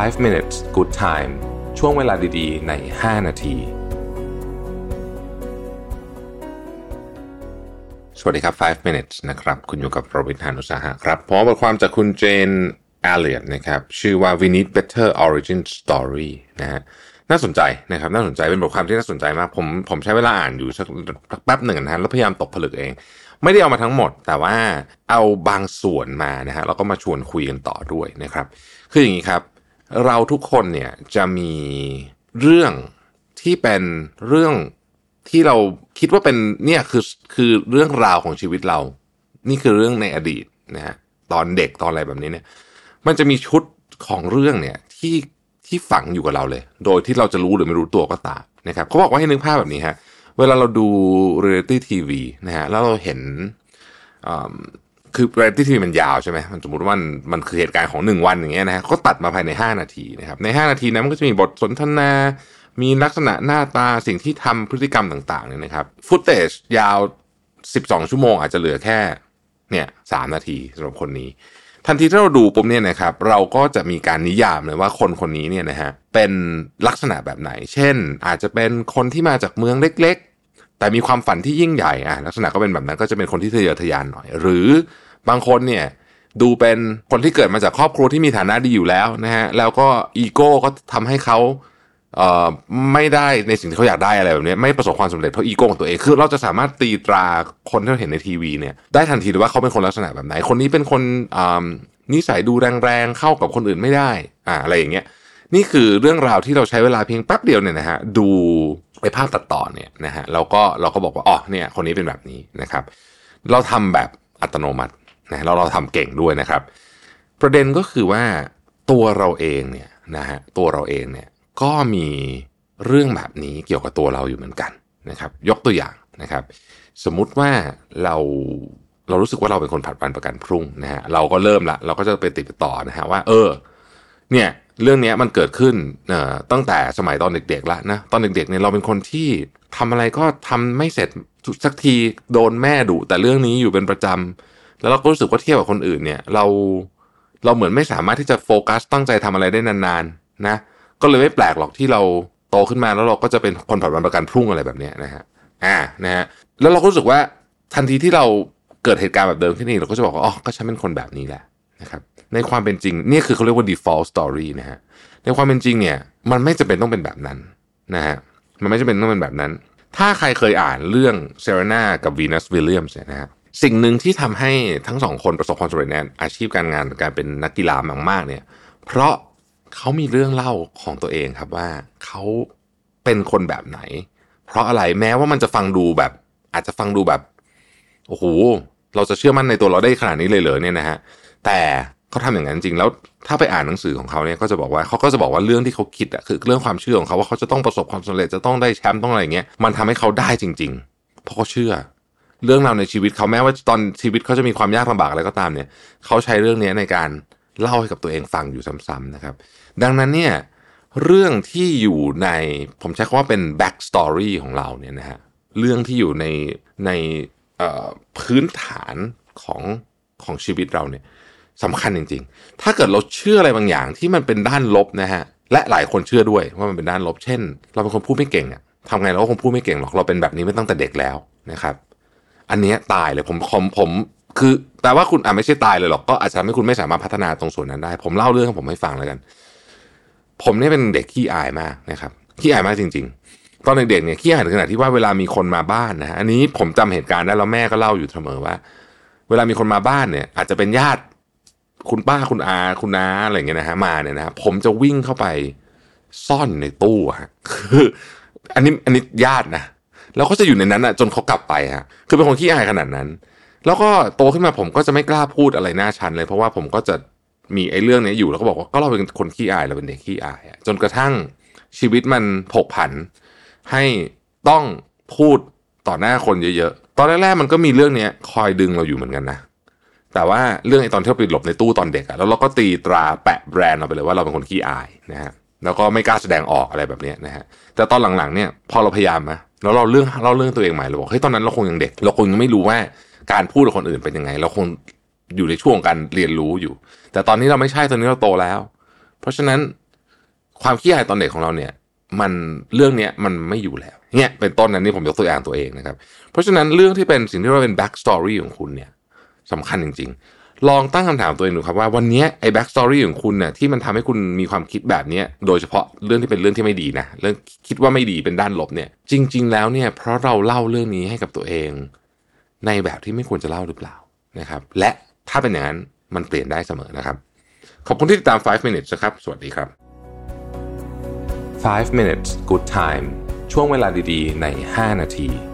5 minutes good time ช่วงเวลาดีๆ ใน 5 นาที สวัสดีครับ 5 minutes นะครับ คุณอยู่กับโรบินทานุสาหะครับพร้อมบทความจากคุณเจนแอลเลียตนะครับ ชื่อว่า we need better origin story นะฮะน่าสนใจนะครับ น่าสนใจเป็นบทความที่น่าสนใจมาก ผมผมใช้เวลาอ่านอยู่สักแป๊บหนึ่งนะฮะแล้วพยายามตกผลึกเอง ไม่ได้เอามาทั้งหมด แต่ว่าเอาบางส่วนมานะฮะแล้วก็มาชวนคุยกันต่อด้วยนะครับ คืออย่างนี้ครับ เราทุกคนเนี่ยจะมีเรื่องที่เป็นเรื่องที่เราคิดว่าเป็นเนี่ยคือคือเรื่องราวของชีวิตเรา นี่คือเรื่องในอดีตนะฮะตอนเด็กตอนอะไรแบบนี้เนี่ย มันจะมีชุดของเรื่องเนี่ยที่ที่ฝังอยู่กับเราเลย โดยที่เราจะรู้หรือไม่รู้ตัวก็ตามนะครับเขาบอกว่าให้นึกภาพแบบนี้ฮะเวลาเราดู reality TV นะฮะแล้วเราเห็น คือ reality TV มันยาวใช่ไหมมันสมมติว่ามันมันคือเหตุการณ์ของหนึ่งวันอย่างเงี้ยนะฮะก็ตัดมาภายใน 5 นาทีนะครับใน 5 นาทีนั้นมันก็จะมีบทสนทนา มีลักษณะหน้าตาสิ่งที่ทำพฤติกรรมต่างๆเนี่ยนะครับ footage ยาว 12 ชั่วโมงอาจจะเหลือแค่เนี่ยสนาทีสำหรับคนนี้ ทันทีที่เราดูปุ๊บเนี่ยนะครับเราก็จะมีการนิยามเลยว่าคนคนนี้เนี่ยนะฮะเป็นลักษณะแบบไหน เช่น อาจจะเป็นคนที่มาจากเมืองเล็กๆแต่มีความฝันที่ยิ่งใหญ่อะลักษณะก็เป็นแบบนั้นก็จะเป็นคนที่ทะเยอทะยานหน่อย หรือ บางคนเนี่ยดูเป็นคนที่เกิดมาจากครอบครัวที่มีฐานะดีอยู่แล้วนะฮะแล้วก็อีโก้ก็ทำให้เขาเอ่อไม่ได้ในสิ่งที่เขาอยากได้อะไรแบบนี้ไม่ประสบความสำเร็จเพราะอีโก้ของตัวเองคือเราจะสามารถตีตราคนที่เราเห็นในทีวีเนี่ยได้ทันทีเลยว่าเขาเป็นคนลักษณะแบบไหน คนนี้เป็นคนนิสัยดูแรงๆเข้ากับคนอื่นไม่ได้อ่าอะไรอย่างเงี้ยนี่คือเรื่องราวที่เราใช้เวลาเพียงแป๊บเดียวเนี่ยนะฮะดูไอภาพตัดต่อเนี่ยนะฮะเราก็เราก็บอกว่าอ๋อเนี่ยคนนี้เป็นแบบนี้นะครับ เราทำแบบอัตโนมัติ นะเราเราทำเก่งด้วยนะครับ ประเด็นก็คือว่าตัวเราเองเนี่ยนะฮะตัวเราเองเนี่ยก็มีเรื่องแบบนี้เกี่ยวกับตัวเราอยู่เหมือนกันนะครับ ยกตัวอย่างนะครับ สมมุติว่าเราเรารู้สึกว่าเราเป็นคนผัดวันประกันพรุ่งนะฮะเราก็เริ่มละเราก็จะไปติดต่อนะฮะว่า เออ เนี่ยเรื่องนี้มันเกิดขึ้นเอ่อตั้งแต่สมัยตอนเด็กๆละนะตอนเด็กๆเนี่ยเราเป็นคนที่ทำอะไรก็ทำไม่เสร็จสักทีโดนแม่ดุแต่เรื่องนี้อยู่เป็นประจำ แล้วเราก็รู้สึกว่าเทียบกับคนอื่นเนี่ย เราเราเหมือนไม่สามารถที่จะโฟกัสตั้งใจทำอะไรได้นานๆนะก็เลยไม่แปลกหรอกที่เราโตขึ้นมาแล้วเราก็จะเป็นคนผัดวันประกันพรุ่งอะไรแบบนี้นะฮะอ่านะฮะแล้วเราก็รู้สึกว่าทันทีที่เราเกิดเหตุการณ์แบบเดิมขึ้นอีกเราก็จะบอกว่าอ๋อก็ฉันเป็นคนแบบนี้แหละนะครับในความเป็นจริงนี่คือเขาเรียกว่า default story นะฮะในความเป็นจริงเนี่ยมันไม่จำเป็นต้องเป็นแบบนั้นนะฮะมันไม่จำเป็นต้องเป็นแบบนั้น ถ้าใครเคยอ่านเรื่องเซเรนากับวีนัสวิลเลียมส์เนี่ยนะฮะ สิ่งหนึ่งที่ทำให้ทั้งสองคนประสบความสำเร็จในอาชีพการงานการเป็นนักกีฬามากๆ เนี่ย เพราะเขามีเรื่องเล่าของตัวเองครับว่าเขาเป็นคนแบบไหน เพราะอะไรแม้ว่ามันจะฟังดูแบบ อาจจะฟังดูแบบโอ้โหเราจะเชื่อมั่นในตัวเราได้ขนาดนี้เลยเหรอเนี่ยนะฮะแต่เขาทำอย่างนั้นจริงแล้วถ้าไปอ่านหนังสือของเขาเนี่ยก็จะบอกว่าเขาก็จะบอกว่าเรื่องที่เขาคิดอะคือเรื่องความเชื่อของเขาว่าเขาจะต้องประสบความสำเร็จจะต้องได้แชมป์ต้องอะไรเงี้ยมันทำให้เขาได้จริง ๆ เพราะเขาเชื่อ เรื่องราวในชีวิตเขาแม้ว่าตอนชีวิตเขาจะมีความยากลำบากอะไรก็ตามเนี่ยเขาใช้เรื่องนี้ในการเล่าให้กับตัวเองฟังอยู่ซ้ำๆนะครับ ดังนั้นเนี่ยเรื่องที่อยู่ในผมใช้คำว่าเป็น back story ของเราเนี่ยนะฮะเรื่องที่อยู่ในในพื้นฐานของของชีวิตเราเนี่ยสำคัญจริง ๆ ถ้าเกิดเราเชื่ออะไรบางอย่างที่มันเป็นด้านลบนะฮะและหลายคนเชื่อด้วยว่ามันเป็นด้านลบ เช่น เราเป็นคนพูดไม่เก่งอะทำไงเราก็คงพูดไม่เก่งหรอกเราเป็นแบบนี้มาตั้งแต่เด็กแล้วนะครับ อันนี้ตายเลยผมผมผม คือแปลว่าคุณอาจไม่ใช่ตายเลยหรอกก็อาจจะทำให้คุณไม่สามารถพัฒนาตรงส่วนนั้นได้ ผมเล่าเรื่องของผมให้ฟังแล้วกัน ผมเนี่ยเป็นเด็กขี้อายมากนะครับขี้อายมากจริง ๆ ตอนเด็กๆเนี่ยขี้อายถึงขนาดที่ว่าเวลามีคนมาบ้านนะฮะอันนี้ผมจำเหตุการณ์ได้แล้วแม่ก็เล่าอยู่เสมอว่า เวลามีคนมาบ้านเนี่ย อาจจะเป็นญาติคุณป้าคุณอาคุณน้าอะไรเงี้ยนะฮะมาเนี่ยนะผมจะวิ่งเข้าไปซ่อนในตู้ฮะคือ อันนี้อันนี้ญาตินะ แล้วก็จะอยู่ในนั้นอะจนเขากลับไปฮะคือเป็นคนขี้อายขนาดนั้น แล้วก็โตขึ้นมาผมก็จะไม่กล้าพูดอะไรหน้าชันเลย เพราะว่าผมก็จะมีไอ้เรื่องนี้อยู่แล้วก็บอกว่าก็เราเป็นคนขี้อายเราเป็นเด็กขี้อายจนกระทั่งชีวิตมันผกผัน ให้ต้องพูดต่อหน้าคนเยอะๆ ตอนแรกๆมันก็มีเรื่องนี้คอยดึงเราอยู่เหมือนกันนะ แต่ว่าเรื่องไอ้ตอนที่เราไปหลบในตู้ตอนเด็กอะแล้วเราก็ตีตราแปะแบรนด์เราไปเลยว่าเราเป็นคนขี้อายนะฮะ แล้วก็ไม่กล้าแสดงออกอะไรแบบนี้นะฮะแต่ตอนหลังๆเนี่ยพอเราพยายามนะแล้วเราเรื่องเราเรื่องตัวเองใหม่เราบอกเฮ้ยตอนนั้นเราคงยังเด็ก เราคงยังไม่รู้ว่าการพูดกับคนอื่นเป็นยังไง เราคงอยู่ในช่วงการเรียนรู้อยู่ แต่ตอนนี้เราไม่ใช่ตอนนี้เราโตแล้ว เพราะฉะนั้นความขี้อายตอนเด็กของเราเนี่ย มันเรื่องเนี้ยมันไม่อยู่แล้วเนี่ยเป็นต้นนั้นนี่ผมยกตัวอย่างตัวเองนะครับ เพราะฉะนั้นเรื่องที่เป็นสิ่งที่เราเป็น back story ของคุณเนี่ยสำคัญจริง ๆ ลองตั้งคำถามตัวเองดูครับว่าวันนี้ไอ้ back story ของคุณเนี่ยที่มันทำให้คุณมีความคิดแบบนี้โดยเฉพาะเรื่องที่เป็นเรื่องที่ไม่ดีนะเรื่องคิดว่าไม่ดีเป็นด้านลบเนี่ย จริง ๆ แล้วเนี่ยเพราะเราเล่าเรื่องนี้ให้กับตัวเอง ในแบบที่ไม่ควรจะเล่าหรือเปล่านะครับ และถ้าเป็นอย่างนั้นมันเปลี่ยนได้เสมอนะครับ ขอบคุณที่ติดตาม 5 minutes นะครับ สวัสดีครับ 5 minutes good time ช่วงเวลาดีๆ ใน 5 นาที